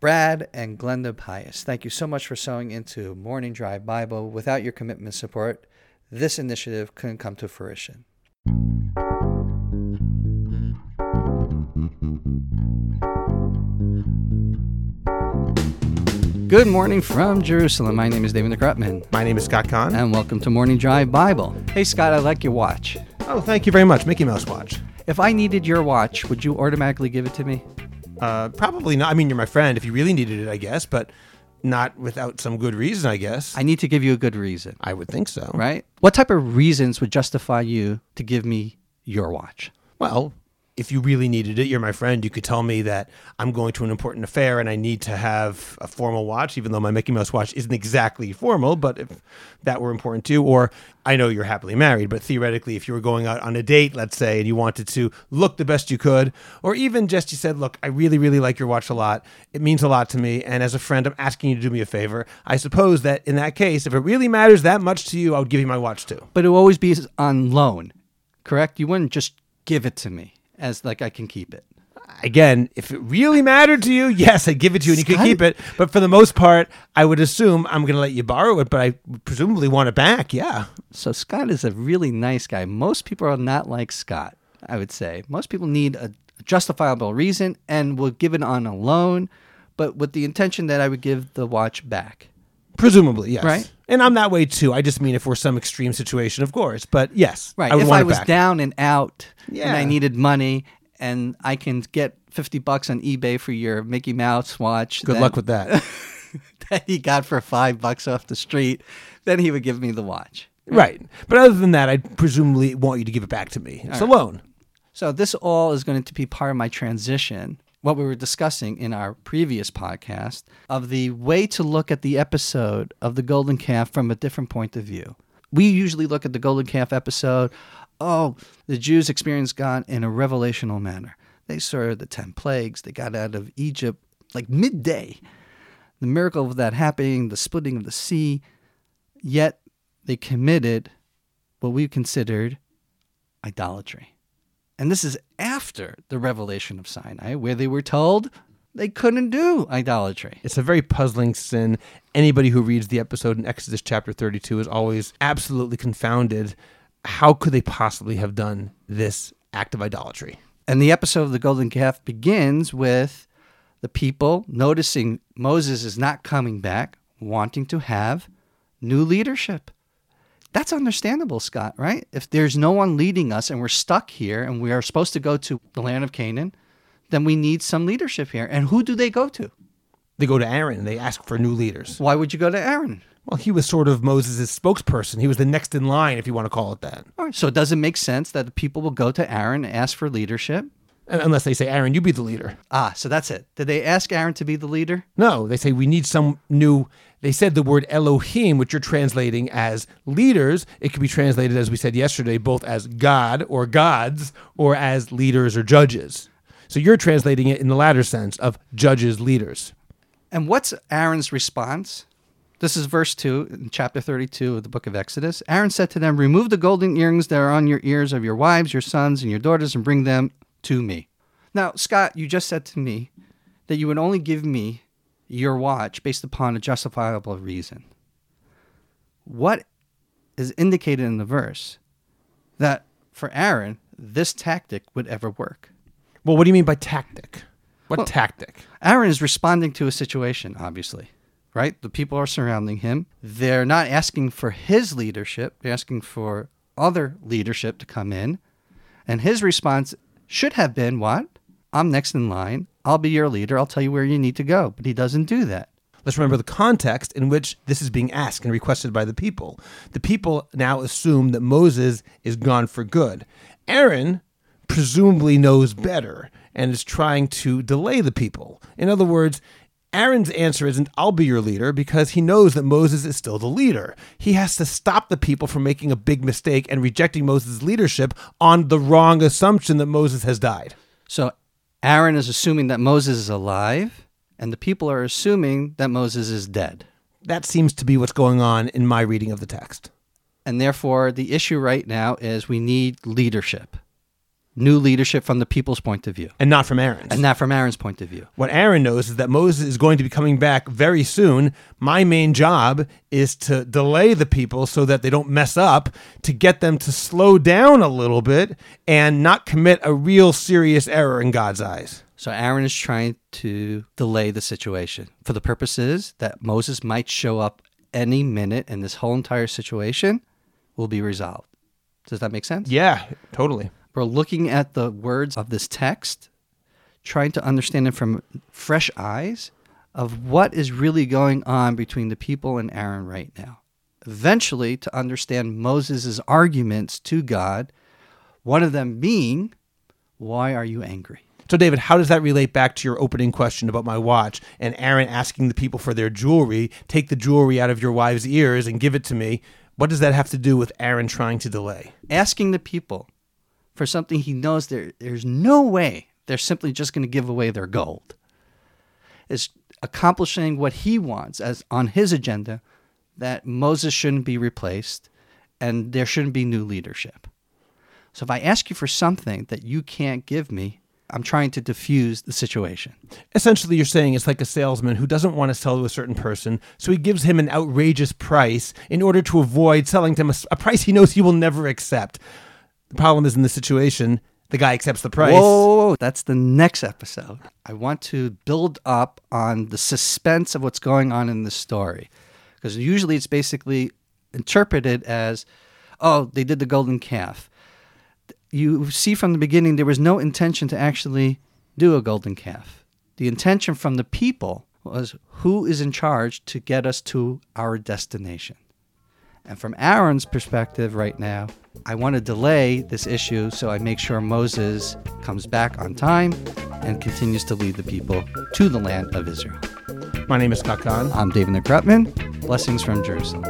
Brad and Glenda Pius, thank you so much for sowing into Morning Drive Bible. Without your commitment and support, this initiative couldn't come to fruition. Good morning from Jerusalem. My name is David McRutman, My name is Scott Kahn. and welcome to Morning Drive Bible. Hey, Scott, I like your watch. oh, thank you very much. Mickey Mouse watch. If I needed your watch, would you automatically give it to me? Uh, probably not. I mean, you're my friend if you really needed it, I guess, but not without some good reason, I guess. I need to give you a good reason, I would think so. right? What type of reasons would justify you to give me your watch? Well, if you really needed it, you're my friend. You could tell me that I'm going to an important affair and I need to have a formal watch, even though my Mickey Mouse watch isn't exactly formal. But if that were important too, or I know you're happily married, but theoretically, if you were going out on a date, let's say, and you wanted to look the best you could, or even just you said, Look, I really, really like your watch a lot. It means a lot to me. And as a friend, I'm asking you to do me a favor. I suppose that in that case, if it really matters that much to you, I would give you my watch too. But it will always be on loan, correct? You wouldn't just give it to me as like I can keep it. again, if it really mattered to you, yes, I'd give it to you and you could keep it. But for the most part, I would assume I'm going to let you borrow it, but I presumably want it back. Yeah. So Scott is a really nice guy. Most people are not like Scott, I would say. Most people need a justifiable reason and will give it on a loan, but with the intention that I would give the watch back. Presumably, yes. Right. And I'm that way too. I just mean if we're some extreme situation, of course. But yes. Right. I if I was back. down and out yeah. and I needed money and I can get 50 bucks on eBay for your Mickey Mouse watch. Good that- luck with that. that he got for five bucks off the street, then he would give me the watch. right. But other than that, I'd presumably want you to give it back to me. It's a loan. So this all is going to be part of my transition. What we were discussing in our previous podcast of the way to look at the episode of the golden calf from a different point of view. We usually look at the golden calf episode, oh, the Jews experienced God in a revelational manner. They saw the 10 plagues, they got out of Egypt like midday. The miracle of that happening, the splitting of the sea, yet they committed what we considered idolatry. And this is after the revelation of Sinai, where they were told they couldn't do idolatry. It's a very puzzling sin. Anybody who reads the episode in Exodus chapter 32 is always absolutely confounded. How could they possibly have done this act of idolatry? And the episode of the golden calf begins with the people noticing Moses is not coming back, wanting to have new leadership. That's understandable, Scott, right? If there's no one leading us and we're stuck here and we are supposed to go to the land of Canaan, then we need some leadership here. And who do they go to? They go to Aaron and they ask for new leaders. Why would you go to Aaron? Well, he was sort of Moses' spokesperson. He was the next in line, if you want to call it that. All right, so it does it make sense that the people will go to Aaron and ask for leadership? Unless they say, Aaron, you be the leader. Ah, so that's it. Did they ask Aaron to be the leader? No, they say we need some new. They said the word Elohim, which you're translating as leaders. It could be translated, as we said yesterday, both as God or gods or as leaders or judges. So you're translating it in the latter sense of judges, leaders. And what's Aaron's response? This is verse 2 in chapter 32 of the book of Exodus. Aaron said to them, Remove the golden earrings that are on your ears of your wives, your sons, and your daughters, and bring them to me. Now, Scott, you just said to me that you would only give me your watch based upon a justifiable reason. What is indicated in the verse that for Aaron, this tactic would ever work? Well, what do you mean by tactic? What Well- tactic? Aaron is responding to a situation, obviously, right? The people are surrounding him. They're not asking for his leadership, they're asking for other leadership to come in. And his response should have been what? I'm next in line. I'll be your leader. I'll tell you where you need to go. But he doesn't do that. Let's remember the context in which this is being asked and requested by the people. The people now assume that Moses is gone for good. Aaron presumably knows better and is trying to delay the people. In other words, Aaron's answer isn't, I'll be your leader, because he knows that Moses is still the leader. He has to stop the people from making a big mistake and rejecting Moses' leadership on the wrong assumption that Moses has died. So Aaron is assuming that Moses is alive, and the people are assuming that Moses is dead. That seems to be what's going on in my reading of the text. And therefore, the issue right now is we need leadership. New leadership from the people's point of view, and not from Aaron's. and not from Aaron's point of view. what Aaron knows is that Moses is going to be coming back very soon. My main job is to delay the people so that they don't mess up, to get them to slow down a little bit and not commit a real serious error in God's eyes. So Aaron is trying to delay the situation for the purposes that Moses might show up any minute and this whole entire situation will be resolved. Does that make sense? Yeah, totally. We're looking at the words of this text, trying to understand it from fresh eyes of what is really going on between the people and Aaron right now. Eventually, to understand Moses' arguments to God, one of them being, Why are you angry? So, David, how does that relate back to your opening question about my watch and Aaron asking the people for their jewelry? Take the jewelry out of your wife's ears and give it to me. What does that have to do with Aaron trying to delay? Asking the people for something he knows there, there's no way they're simply just going to give away their gold. Is accomplishing what he wants as on his agenda that Moses shouldn't be replaced and there shouldn't be new leadership. So if I ask you for something that you can't give me, I'm trying to diffuse the situation. Essentially, you're saying it's like a salesman who doesn't want to sell to a certain person, so he gives him an outrageous price in order to avoid selling to him a price he knows he will never accept. The problem is in this situation, the guy accepts the price. Whoa, whoa, that's the next episode. I want to build up on the suspense of what's going on in the story. Because usually it's basically interpreted as, oh, they did the golden calf. You see from the beginning there was no intention to actually do a golden calf. The intention from the people was who is in charge to get us to our destination. And from Aaron's perspective right now, I want to delay this issue so I make sure Moses comes back on time and continues to lead the people to the land of Israel. My name is Scott Kahn. I'm David Nick Blessings from Jerusalem.